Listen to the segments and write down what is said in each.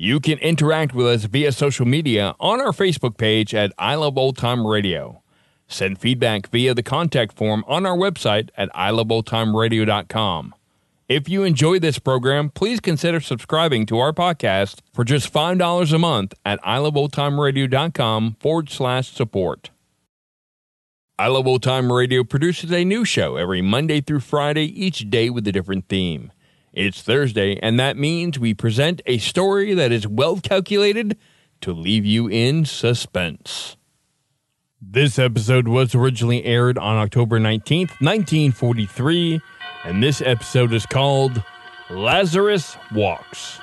You can interact with us via social media on our Facebook page at I Love Old Time Radio. Send feedback via the contact form on our website at iloveoldtimeradio.com. If you enjoy this program, please consider subscribing to our podcast for just $5 a month at iloveoldtimeradio.com forward slash support. I Love Old Time Radio produces a new show every Monday through Friday, each day with a different theme. It's Thursday, and that means we present a story that is well calculated to leave you in suspense. This episode was originally aired on October 19th, 1943, and this episode is called Lazarus Walks.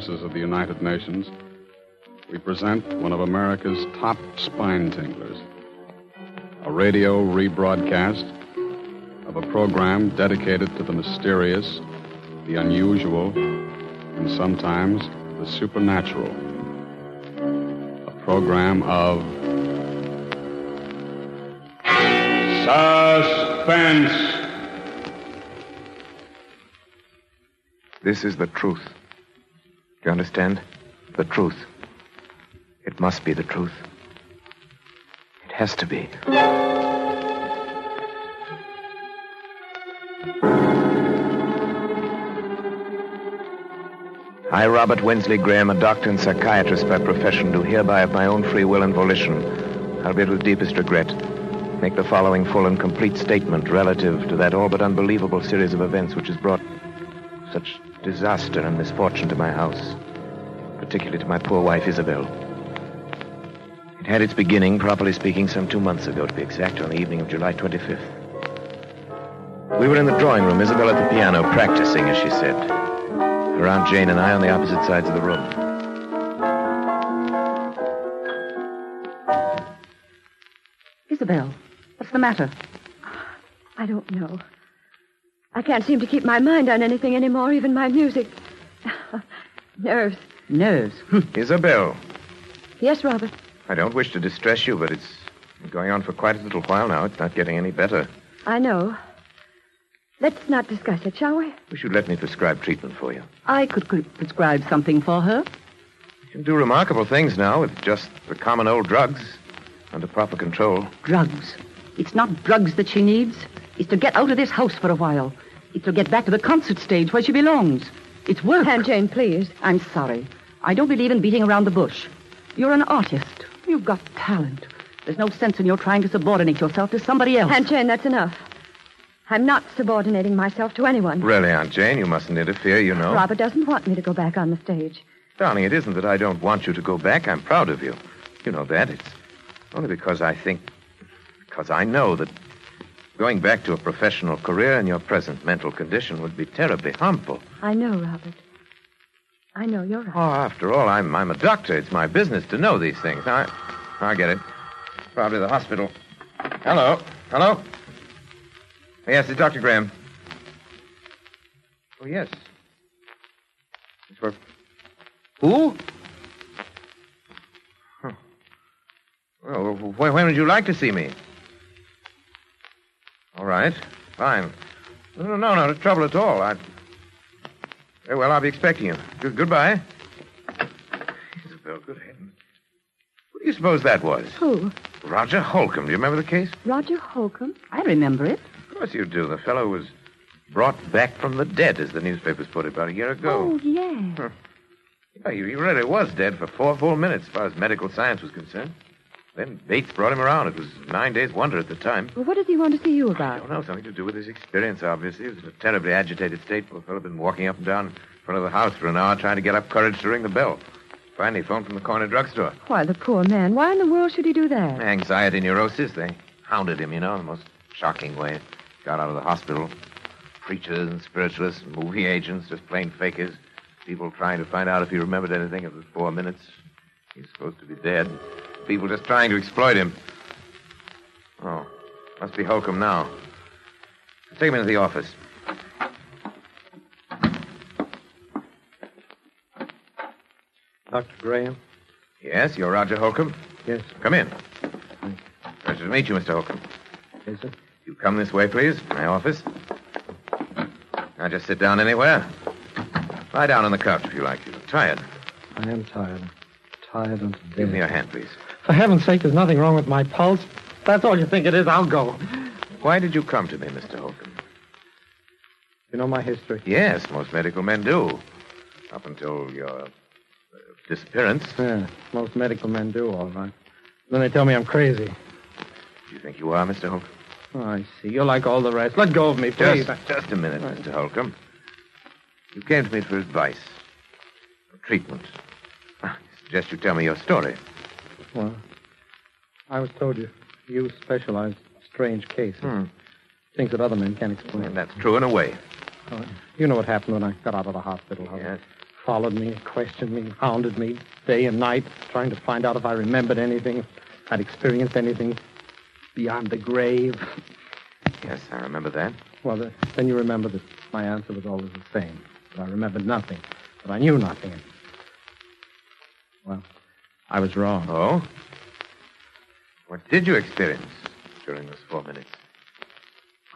Forces of the United Nations, we present one of America's top spine tinglers a radio rebroadcast of a program dedicated to the mysterious, the unusual, and sometimes the supernatural. A program of suspense. This is the truth. You understand? The truth. It must be the truth. It has to be. I, Robert Wensley Graham, a doctor and psychiatrist by profession, do hereby of my own free will and volition, albeit with deepest regret, make the following full and complete statement relative to that all but unbelievable series of events which has brought such disaster and misfortune to my house, particularly to my poor wife, Isabel. It had its beginning, properly speaking, some two months ago, to be exact, on the evening of July 25th. We were in the drawing room, Isabel at the piano, practicing, as she said. Her Aunt Jane and I on the opposite sides of the room. Isabel, what's the matter? I don't know. I can't seem to keep my mind on anything anymore, even my music. Nerves. Nerves. Hmm. Isabel, Yes, Robert. I don't wish to distress you, but it's going on for quite a little while now. It's not getting any better. I know. Let's not discuss it, shall we? You should let me prescribe treatment for you. I could pre- prescribe something for her. You can do remarkable things now with just the common old drugs under proper control. Drugs. It's not drugs that she needs. It's to get out of this house for a while. It's to get back to the concert stage where she belongs. It's work. Aunt Jane, please. I'm sorry. I don't believe in beating around the bush. You're an artist. You've got talent. There's no sense in your trying to subordinate yourself to somebody else. Aunt Jane, that's enough. I'm not subordinating myself to anyone. Really, Aunt Jane, you mustn't interfere, you know. Robert doesn't want me to go back on the stage. Darling, it isn't that I don't want you to go back. I'm proud of you. You know that. It's only because I think, because I know that going back to a professional career in your present mental condition would be terribly harmful. I know, Robert. I know you're right. Oh, after all, I'm, I'm a doctor. It's my business to know these things. I, I get it. Probably the hospital. Hello. Hello? Yes, it's Dr. Graham. Oh, yes. Yes, For who? Huh. Well, when would you like to see me? All right, fine. No, no, no, no trouble at all. I. Very well, I'll be expecting you. Good, goodbye. Isabel, good heavens. What do you suppose that was? Who? Roger Holcomb. Do you remember the case? Roger Holcomb? I remember it. Of course you do. The fellow was brought back from the dead, as the newspapers put it, about a year ago. Oh, yes. Yeah, he, he really was dead for four full minutes, as far as medical science was concerned. Then Bates brought him around. It was nine days' wonder at the time. Well, what does he want to see you I about? don't know. Something to do with his experience, obviously. He was in a terribly agitated state. Poor fellow had been walking up and down in front of the house for an hour trying to get up courage to ring the bell. Finally phoned from the corner drugstore. Why, the poor man. Why in the world should he do that? Anxiety neurosis. They hounded him, you know, in the most shocking way. Got out of the hospital. Preachers and spiritualists, movie agents, just plain fakers. People trying to find out if he remembered anything of the four minutes. He's supposed to be dead. People just trying to exploit him. Oh, must be Holcomb now. Take him into the office. Dr. Graham? Yes, you're Roger Holcomb. Yes, Come in. Pleasure to meet you, Mr. Holcomb. is it? You come this way, please. My office. Now just sit down anywhere. Lie down on the couch if you like. You're tired. I am tired. Tired unto death. Give me your hand, please. For heaven's sake, there's nothing wrong with my pulse. If that's all you think it is, I'll go. Why did you come to me, Mr. Holcomb? You know my history? Yes, most medical men do. Up until your uh, disappearance. Yeah, most medical men do, all right. Then they tell me I'm crazy. Do you think you are, Mr. Holcomb? Oh, I see. You're like all the rest. Let go of me, please. Just, just a minute, Mr. Holcomb. You came to me for advice, for treatment. I suggest you tell me your story. Well, I was told you you specialize in strange cases. Hmm. Things that other men can't explain. And that's true in a way. Oh, you know what happened when I got out of the hospital. Yes. followed me, questioned me, hounded me day and night, trying to find out if I remembered anything, if I'd experienced anything beyond the grave. Yes, I remember that. Well, the, then you remember that my answer was always the same. That I remembered nothing. That I knew nothing. Well, I was wrong. Oh? What did you experience during those four minutes?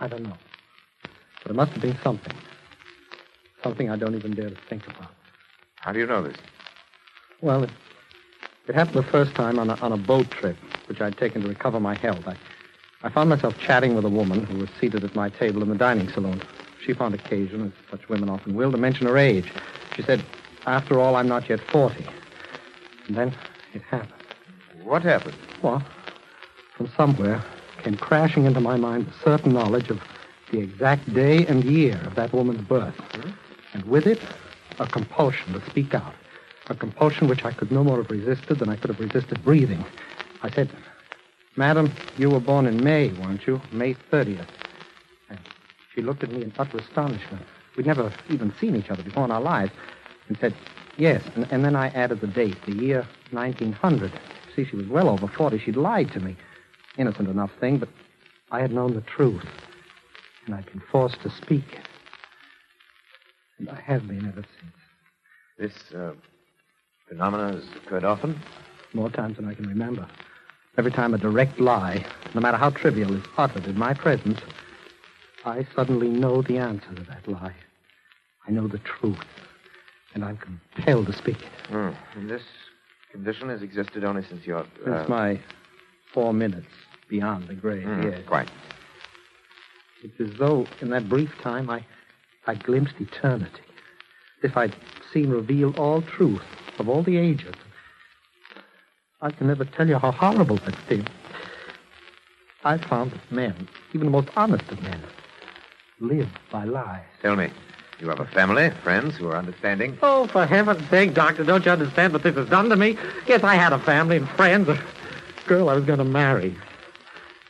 I don't know. But it must have been something. Something I don't even dare to think about. How do you know this? Well, it, it happened the first time on a, on a boat trip, which I'd taken to recover my health. I, I found myself chatting with a woman who was seated at my table in the dining saloon. She found occasion, as such women often will, to mention her age. She said, After all, I'm not yet 40. And then it happened. What happened? Well, from somewhere came crashing into my mind a certain knowledge of the exact day and year of that woman's birth. Hmm? And with it, a compulsion to speak out. A compulsion which I could no more have resisted than I could have resisted breathing. I said, Madam, you were born in May, weren't you? May 30th. And she looked at me in utter astonishment. We'd never even seen each other before in our lives. And said, Yes. And, and then I added the date, the year 1900. See, she was well over 40. She'd lied to me. Innocent enough thing, but I had known the truth. And I'd been forced to speak. And I have been ever since. This uh, phenomena has occurred often? More times than I can remember. Every time a direct lie, no matter how trivial, is uttered in my presence, I suddenly know the answer to that lie. I know the truth. And I'm compelled to speak it. Hmm. And this condition has existed only since your. Since uh, my four minutes beyond the grave, hmm, yes. Quite. It's as though in that brief time I, I glimpsed eternity. If I'd seen revealed all truth of all the ages. I can never tell you how horrible that seems. I found that men, even the most honest of men, live by lies. Tell me, you have a family, friends who are understanding? Oh, for heaven's sake, Doctor, don't you understand what this has done to me? Yes, I had a family and friends, a girl I was going to marry.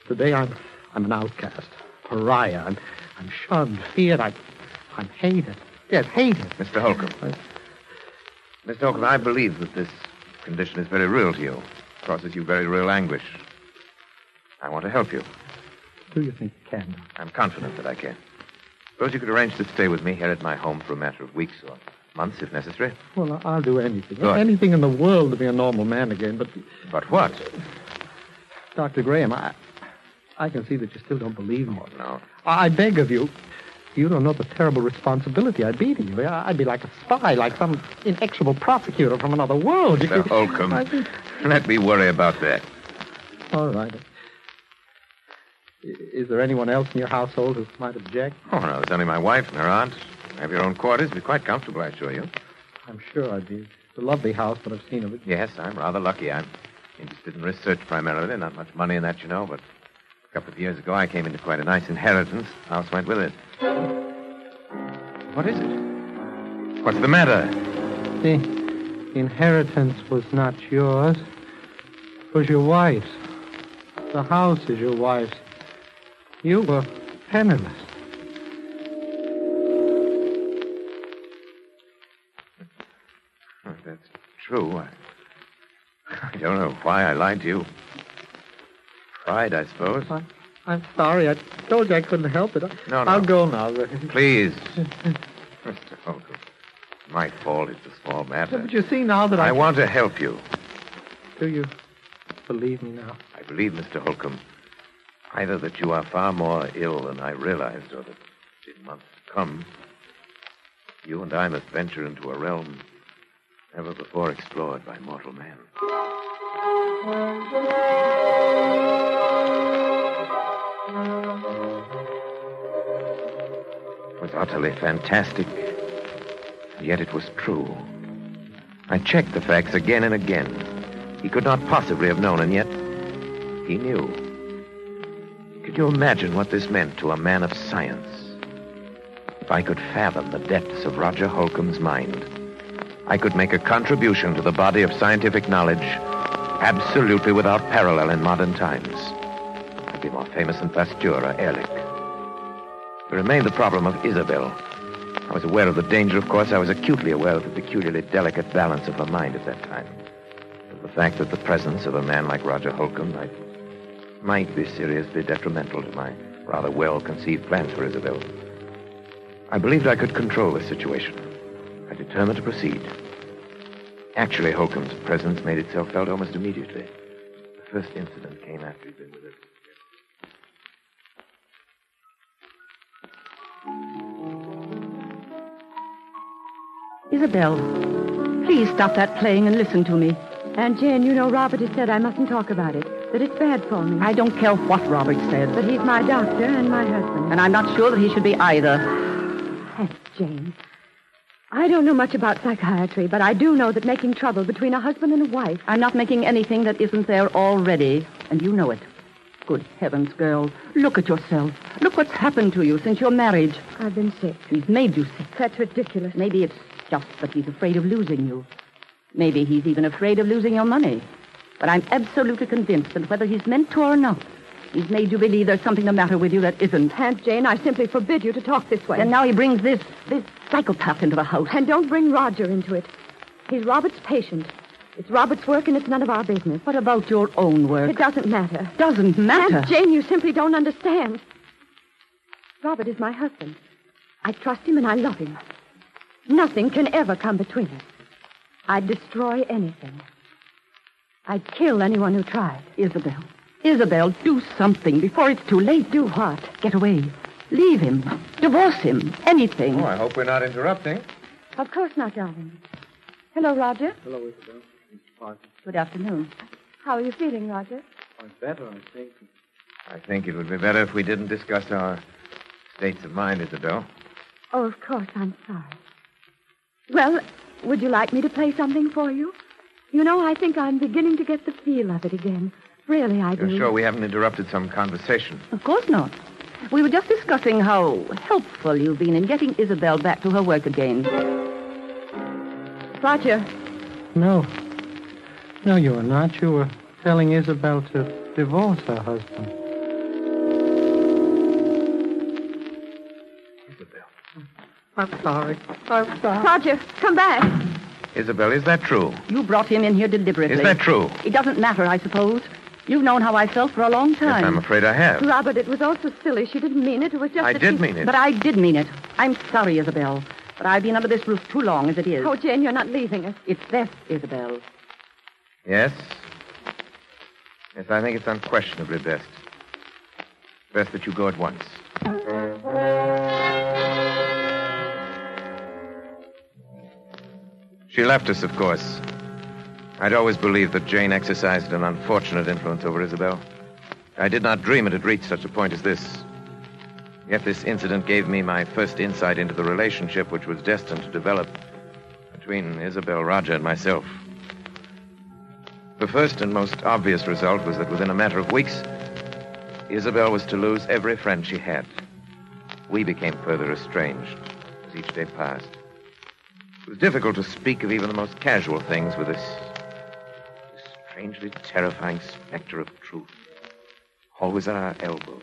Today I'm I'm an outcast, pariah. I'm, I'm shunned, feared. I, I'm hated. Yes, hated. Mr. Holcomb. Mr. Holcomb, I believe that this condition is very real to you, It causes you very real anguish. I want to help you. Do you think you can? I'm confident that I can. Suppose you could arrange to stay with me here at my home for a matter of weeks or Months, if necessary. Well, I'll do anything. Good. Anything in the world to be a normal man again. But, But what? Dr. Graham, I, I can see that you still don't believe me. Oh, no. I beg of you. You don't know the terrible responsibility I'd be to you. I'd be like a spy, like some inexorable prosecutor from another world. Mr. Holcomb. I- Let me worry about that. All right. Is there anyone else in your household who might object? Oh, no, it's only my wife and her aunt. Have your own quarters. Be quite comfortable, I assure you. I'm sure I'd be. It's a lovely house, but I've seen of it. Yes, I'm rather lucky. I'm interested in research primarily. Not much money in that, you know, but a couple of years ago I came into quite a nice inheritance. House went with it. What is it? What's the matter? The inheritance was not yours. It was your wife's. The house is your wife's. You were penniless. That's true. I, I don't know why I lied to you. Pride, I suppose. I, I'm sorry. I told you I couldn't help it. I, No, no. I'll go now. Please. Mr. Holcomb. My fault. It's a small matter. But you see now that I. I want to help you. Do you believe me now? I believe, Mr. Holcomb, either that you are far more ill than I realized, or that in months to come, you and I must venture into a realm never before explored by mortal man. It was utterly fantastic, and yet it was true. I checked the facts again and again. He could not possibly have known, and yet he knew. You imagine what this meant to a man of science? If I could fathom the depths of Roger Holcomb's mind, I could make a contribution to the body of scientific knowledge absolutely without parallel in modern times. I'd be more famous than Pasteur or Ehrlich. There remained the problem of Isabel. I was aware of the danger, of course. I was acutely aware of the peculiarly delicate balance of her mind at that time. Of the fact that the presence of a man like Roger Holcomb might, might be seriously detrimental to my rather well-conceived plans for Isabel. I believed I could control the situation. I determined to proceed. Actually, Holcomb's presence made itself felt almost immediately. The first incident came after he'd been with us. Isabel, please stop that playing and listen to me. Aunt Jane, you know Robert has said I mustn't talk about it, that it's bad for me. I don't care what Robert said, But he's my doctor and my husband. and I'm not sure that he should be either. Aunt Jane, I don't know much about psychiatry, but I do know that making trouble between a husband and a wife. I'm not making anything that isn't there already, and you know it. Good heavens, girl. Look at yourself. Look what's happened to you since your marriage. I've been sick. He's made you sick. That's ridiculous. Maybe it's just that he's afraid of losing you. Maybe he's even afraid of losing your money. But I'm absolutely convinced that whether he's meant to or not, he's made you believe there's something the matter with you that isn't. Aunt Jane, I simply forbid you to talk this way. And now he brings this, this psychopath into the house. And don't bring Roger into it. He's Robert's patient. It's Robert's work, and it's none of our business. What about your own work? It doesn't matter. doesn't matter. Aunt Jane, you simply don't understand. Robert is my husband. I trust him and I love him. Nothing can ever come between us. I'd destroy anything. I'd kill anyone who tried. Isabel. Isabel, do something before it's too late. Do what? Get away. Leave him. Divorce him. Anything. Oh, I hope we're not interrupting. Of course not, darling. Hello, Roger. Hello, Isabel. Fine. Good afternoon. How are you feeling, Roger? I'm better, I think. I think it would be better if we didn't discuss our states of mind, Isabel. Oh, of course, I'm sorry. Well, would you like me to play something for you? You know, I think I'm beginning to get the feel of it again. Really, I do. You're sure we haven't interrupted some conversation? Of course not. We were just discussing how helpful you've been in getting Isabel back to her work again. Roger, No. No, you were not. You were telling Isabel to divorce her husband. Isabel. I'm sorry. I'm sorry. Roger, come back. Isabel, is that true? You brought him in here deliberately. Is that true? It doesn't matter, I suppose. You've known how I felt for a long time. Yes, time. I'm afraid I have. Robert, it was all so silly. She didn't mean it. It was just I that did she... mean it. But I did mean it. I'm sorry, Isabel. But I've been under this roof too long as it is. Oh, Jane, you're not leaving us. It's best, Isabel. Yes? Yes, I think it's unquestionably best. Best that you go at once. She left us, of course. I'd always believed that Jane exercised an unfortunate influence over Isabel. I did not dream it had reached such a point as this. Yet this incident gave me my first insight into the relationship which was destined to develop between Isabel, Roger, and myself. The first and most obvious result was that within a matter of weeks, Isabel was to lose every friend she had. We became further estranged as each day passed. It was difficult to speak of even the most casual things with this, this strangely terrifying specter of truth always at our elbow.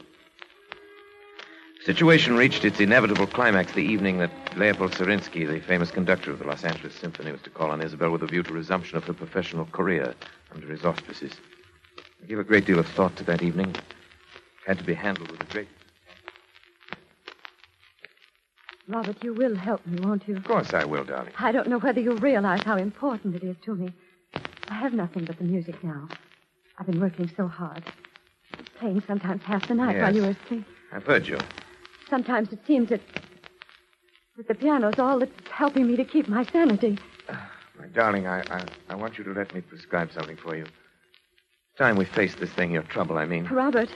The situation reached its inevitable climax the evening that Leopold Sorinsky, the famous conductor of the Los Angeles Symphony, was to call on Isabel with a view to resumption of her professional career under his auspices. I gave a great deal of thought to that evening. It had to be handled with a great. Robert, you will help me, won't you? Of course I will, darling. I don't know whether you realize how important it is to me. I have nothing but the music now. I've been working so hard. Playing sometimes half the night Yes. while you were asleep. I've heard you. Sometimes it seems that, that the piano's all that's helping me to keep my sanity. My darling, I, I, I want you to let me prescribe something for you. It's time we face this thing, your trouble, I mean. Robert,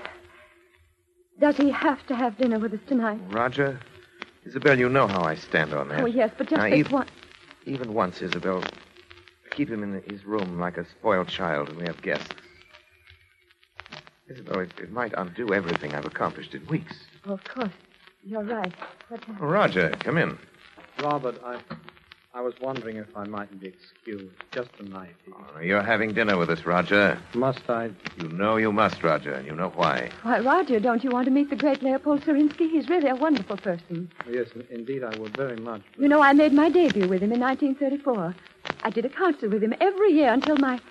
does he have to have dinner with us tonight? Roger, Isabel, you know how I stand on that. Oh, yes, but just Now, this ev- one. Even once, Isabel. Keep him in his room like a spoiled child when we have guests. Isabel, it, it might undo everything I've accomplished in weeks. Oh, of course. You're right. But uh, Oh, Roger, come in. Robert, I, I was wondering if I mightn't be excused just tonight. Oh, you're having dinner with us, Roger. Must I? You know you must, Roger, and you know why. why, Roger, don't you want to meet the great Leopold Sorinsky? He's really a wonderful person. Yes, indeed, I would very much. You know, I made my debut with him in 1934. I did a concert with him every year until my.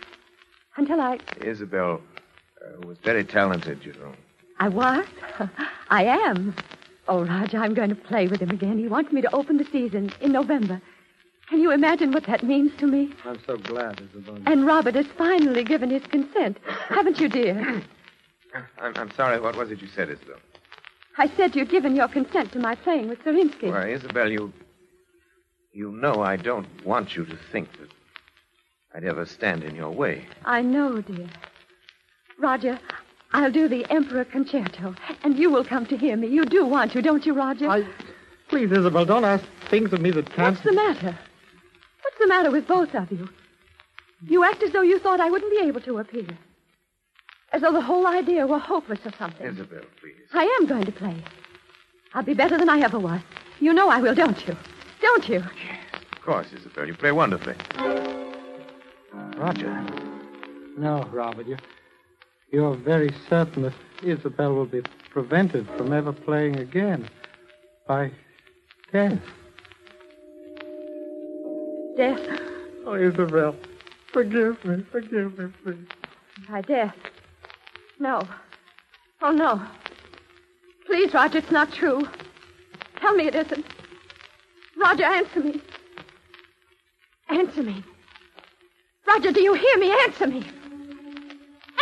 until I. Isabel uh, was very talented, you know. I was? I am. Oh, Roger, I'm going to play with him again. He wants me to open the season in November. Can you imagine what that means to me? I'm so glad, Isabel. And Robert has finally given his consent. Haven't you, dear? I'm, I'm sorry, what was it you said, Isabel? I said you'd given your consent to my playing with Sorinsky. Why, Isabel, you. You know I don't want you to think that I'd ever stand in your way. I know, dear. Roger, I'll do the Emperor Concerto, and you will come to hear me. You do want to, don't you, Roger? I. Please, Isabel, don't ask things of me that can't. What's the matter? What's the matter with both of you? You act as though you thought I wouldn't be able to appear. As though the whole idea were hopeless or something. Isabel, please. I am going to play. I'll be better than I ever was. You know I will, don't you? Don't you? Yes, Of course, Isabel. You play wonderfully. Roger. No, Robert, you, you're very certain that Isabel will be prevented from ever playing again by death. Death Oh, Isabel, forgive me, forgive me, please. by death. No. Oh, no. Please, Roger, it's not true. Tell me it isn't. Roger, answer me. Answer me. Roger, do you hear me? Answer me.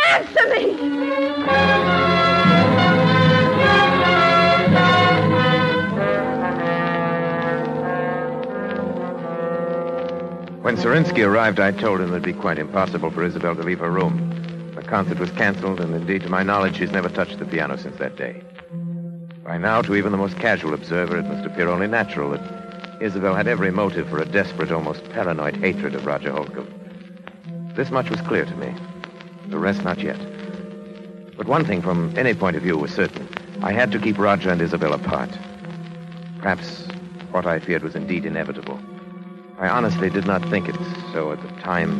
Answer me! When Sorinsky arrived, I told him it would be quite impossible for Isabel to leave her room. The concert was canceled, and indeed, to my knowledge, she's never touched the piano since that day. By now, to even the most casual observer, it must appear only natural that Isabel had every motive for a desperate, almost paranoid hatred of Roger Holcomb. This much was clear to me. The rest, not yet. But one thing, from any point of view, was certain. I had to keep Roger and Isabel apart. Perhaps what I feared was indeed inevitable. I honestly did not think it so at the time.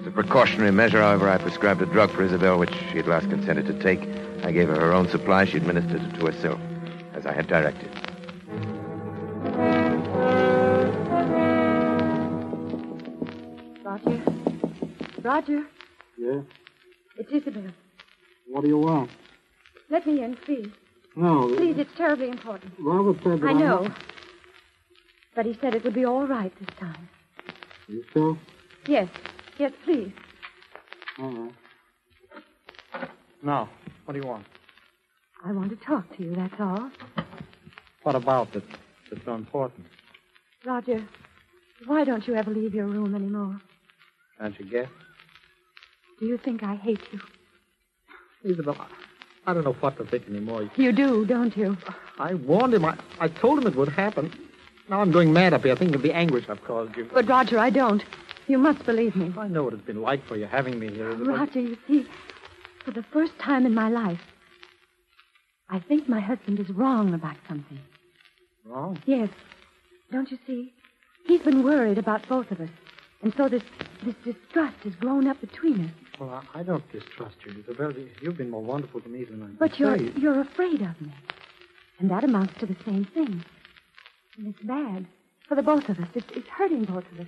As a precautionary measure, however, I prescribed a drug for Isabel, which she at last consented to take. I gave her her own supply. She administered it to herself, as I had directed. Roger. Roger, Yeah? it's Isabel. What do you want? Let me in, please. No. Please, it's terribly important. Robert said that I I'm know. not- But he said it would be all right this time. You sure? Yes. Yes, please. All right. Now, what do you want? I want to talk to you, that's all. What about that that's so important? Roger, why don't you ever leave your room anymore? Can't you guess? Do you think I hate you? Isabel, I don't know what to think anymore. You do, don't you? I warned him. I, I told him it would happen. Now I'm going mad up here thinking of the anguish I've caused you. But, Roger, I don't. You must believe me. I know what it's been like for you having me here, Roger, you see, for the first time in my life, I think my husband is wrong about something. Wrong? Yes. Don't you see? He's been worried about both of us. And so this this distrust has grown up between us. Well, I, I don't distrust you, Isabel. You've been more wonderful to me than I But you're you're afraid of me. And that amounts to the same thing. And it's bad. For the both of us. It's, it's hurting both of us.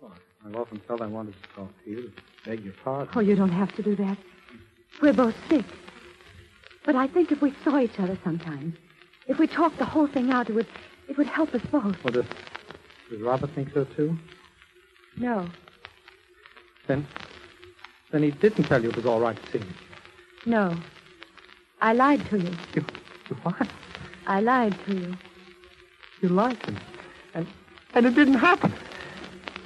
Well, I've often felt I wanted to talk to you, to beg your pardon. Oh, you don't have to do that. We're both sick. But I think if we saw each other sometimes, if we talked the whole thing out, it would it would help us both. Well, does, does Robert think so, too? No. Then, then he didn't tell you it was all right to see me. No. I lied to you. You, you what? I lied to you. You lied to me. And, and it didn't happen.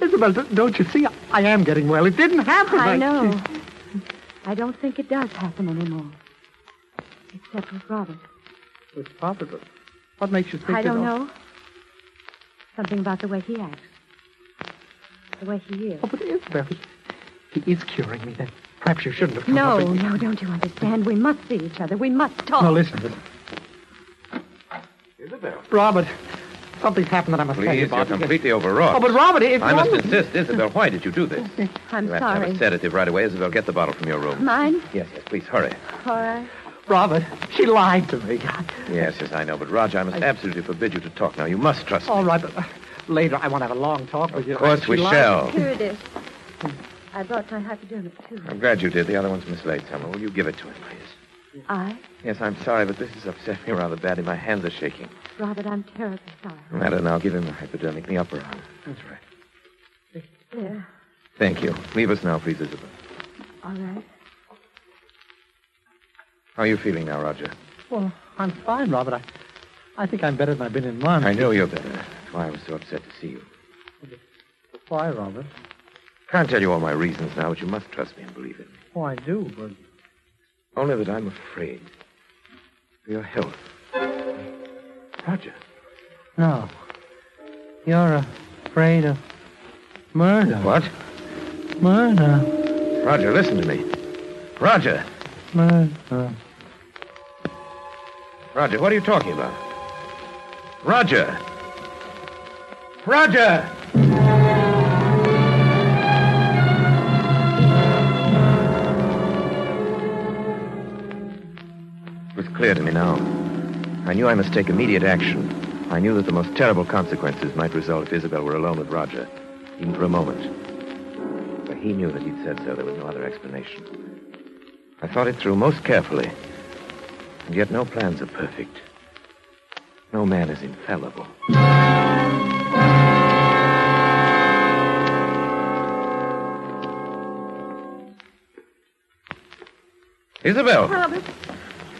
Isabel, don't you see? I, I am getting well. It didn't happen. I know. I don't think it does happen anymore. Except with Robert. With Robert, but what makes you think I you don't know. Something about the way he acts. The way he is. Oh, but Isabel, he, he is curing me. Then perhaps you shouldn't have come No, up no, don't you understand? We must see each other. We must talk. No, listen, listen. Isabel. Robert, something's happened that I must tell you Please, you're completely overwrought. Oh, but Robert, it's I must insist, Isabel. Why did you do this? I'm you have to have a sedative right away. Isabel, get the bottle from your room. Mine? Yes, yes, please, hurry. All right. Robert, she lied to me. Yes, yes, I know. But, Roger, I must absolutely forbid you to talk now. You must trust me. All right, but uh, later I want to have a long talk with you. Of course She we lied. shall. Here it is. I brought my hypodermic, too. I'm glad you did. The other one's mislaid somewhere. Will you give it to him, please? I? Yes, I'm sorry, but this has upset me rather badly. My hands are shaking. Robert, I'm terribly sorry. No matter now. Give him the hypodermic in the upper arm. That's right. There. Thank you. Leave us now, please, Isabel. All right. How are you feeling now, Roger? Well, I'm fine, Robert. I, I think I'm better than I've been in months. I know you're better. That's why I was so upset to see you. Why, Robert? Can't tell you all my reasons now, but you must trust me and believe in me. Oh, I do, but Only that I'm afraid for your health. Roger. no. You're afraid of murder. What? Murder. Roger, listen to me. Roger. Murder. Roger, what are you talking about? Roger. Roger! Clear to me now. I knew I must take immediate action. I knew that the most terrible consequences might result if Isabel were alone with Roger, even for a moment. But he knew that he'd said so. There was no other explanation. I thought it through most carefully. And yet no plans are perfect. No man is infallible. Isabel, Robert,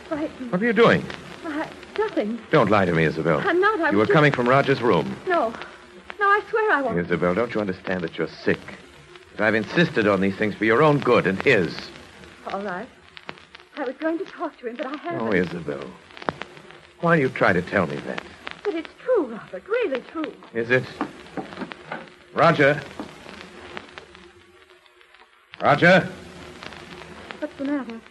frightened. what are you doing? Why, nothing. Don't lie to me, Isabel. I'm not. I You were just- coming from Roger's room. No. No, I swear I won't. Isabel, don't you understand that you're sick? That I've insisted on these things for your own good and his. All right. I was going to talk to him, but I haven't. Oh, Isabel. Why do you try to tell me that? But it's true, Robert. Really true. Is it? Roger? Roger? What's the matter?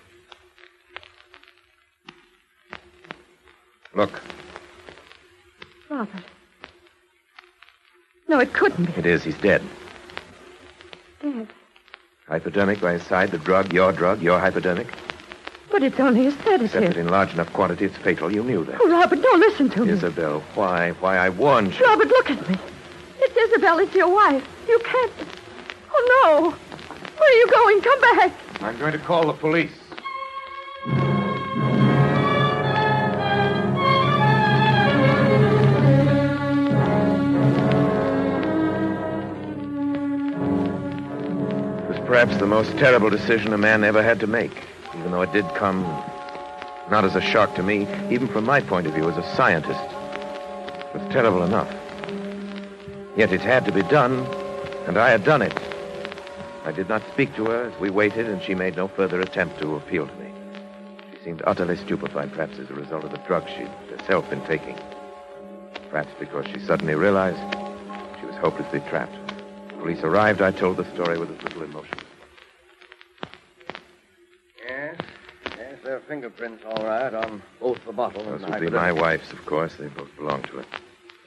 Look, Robert. No, it couldn't be. it is. He's dead. Dead. Hypodermic by his side, the drug, your drug, your hypodermic. But it's only a Except that in large enough quantity, it's fatal. You knew that. Oh, Robert, don't listen to me. Isabel, why? Why I warned you. Robert, look at me. It's Isabel. It's your wife. You can't. Oh, no. Where are you going? Come back. I'm going to call the police. Perhaps the most terrible decision a man ever had to make, even though it did come not as a shock to me, even from my point of view as a scientist. It was terrible enough. Yet it had to be done, and I had done it. I did not speak to her as we waited, and she made no further attempt to appeal to me. She seemed utterly stupefied, perhaps as a result of the drugs she'd herself been taking. Perhaps because she suddenly realized she was hopelessly trapped. The Police arrived, I told the story with as little emotion. Yes, yes, there are fingerprints, all right, on both the bottle and Those the would be my wife's, of course. They both belong to her. Is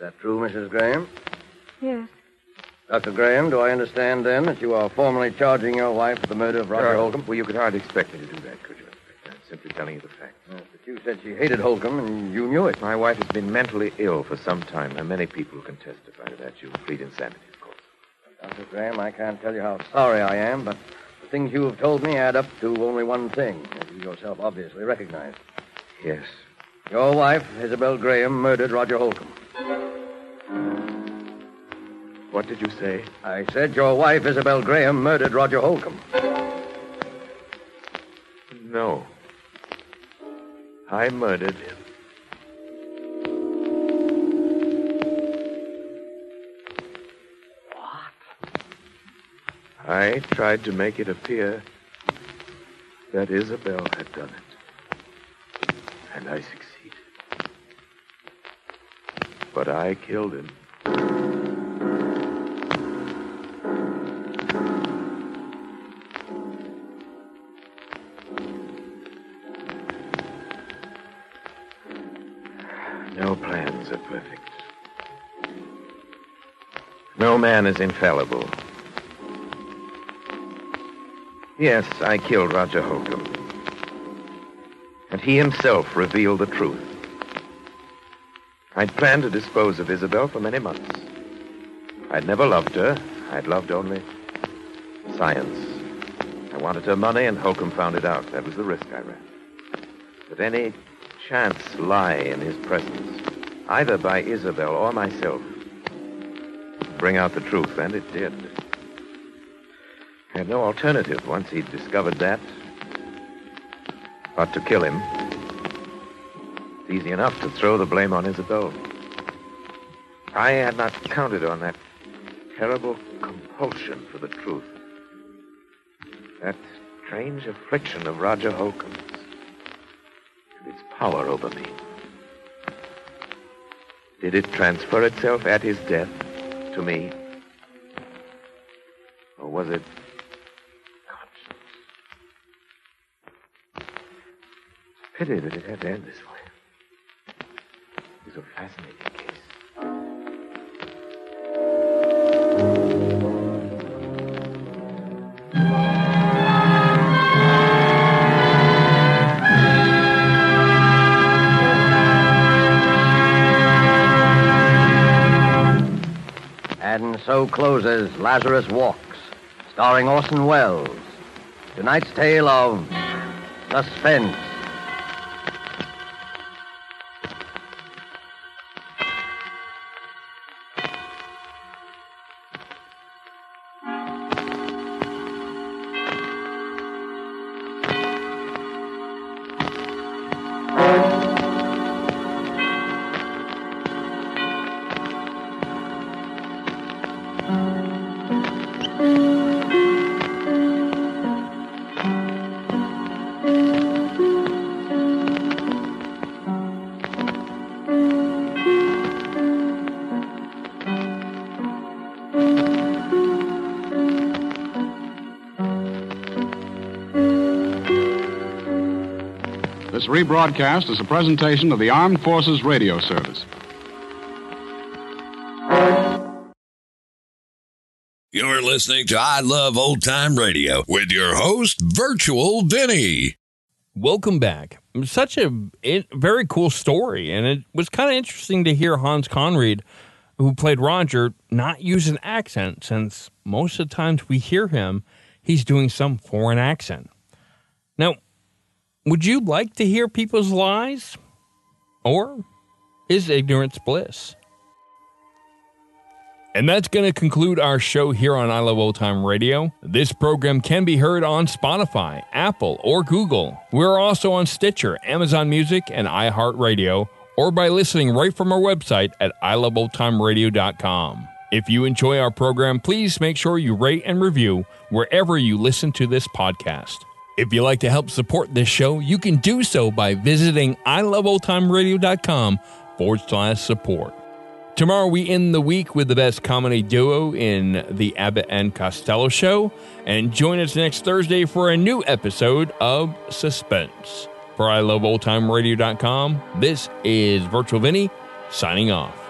that true, Mrs. Graham? Yes. Dr. Graham, do I understand then that you are formally charging your wife with the murder of Roger Sure. Holcomb? Well, you could hardly expect me to do that, could you? I'm simply telling you the facts. Yes, but you said she hated Holcomb, and you knew it. My wife has been mentally ill for some time. There are many people who can testify to that. You plead insanity, of course. Dr. Graham, I can't tell you how sorry I am, but the things you have told me add up to only one thing, as you yourself obviously recognize. Yes. Your wife, Isabel Graham, murdered Roger Holcomb. What did you say? I said your wife, Isabel Graham, murdered Roger Holcomb. No. I murdered him. I tried to make it appear that Isabel had done it. And I succeeded. But I killed him. No plans are perfect. No man is infallible. Yes, I killed Roger Holcomb. And he himself revealed the truth. I'd planned to dispose of Isabel for many months. I'd never loved her. I'd loved only science. I wanted her money, and Holcomb found it out. That was the risk I ran. But any chance lie in his presence, either by Isabel or myself, bring out the truth, and it did. I had no alternative once he'd discovered that, but to kill him. It's easy enough to throw the blame on Isabel. I had not counted on that terrible compulsion for the truth. That strange affliction of Roger Holcomb's and its power over me. Did it transfer itself at his death to me? Or was it pity that it had to end this way. It was a fascinating case. And so closes Lazarus Walks, starring Orson Welles. Tonight's tale of suspense. This rebroadcast is a presentation of the Armed Forces Radio Service. You're listening to I Love Old Time Radio with your host, Virtual Vinny. Welcome back. Such a it, very cool story, and it was kind of interesting to hear Hans Conried, who played Roger, not use an accent since most of the times we hear him, he's doing some foreign accent. Now, would you like to hear people's lies? Or is ignorance bliss? And that's going to conclude our show here on I Love Old Time Radio. This program can be heard on Spotify, Apple, or Google. We're also on Stitcher, Amazon Music, and iHeartRadio, or by listening right from our website at iloveoldtimeradio.com. If you enjoy our program, please make sure you rate and review wherever you listen to this podcast. If you'd like to help support this show, you can do so by visiting iloveoldtimeradio.com forward slash support. Tomorrow we end the week with the best comedy duo in the Abbott and Costello show, and join us next Thursday for a new episode of Suspense. For iloveoldtimeradio.com, this is Virtual Vinny signing off.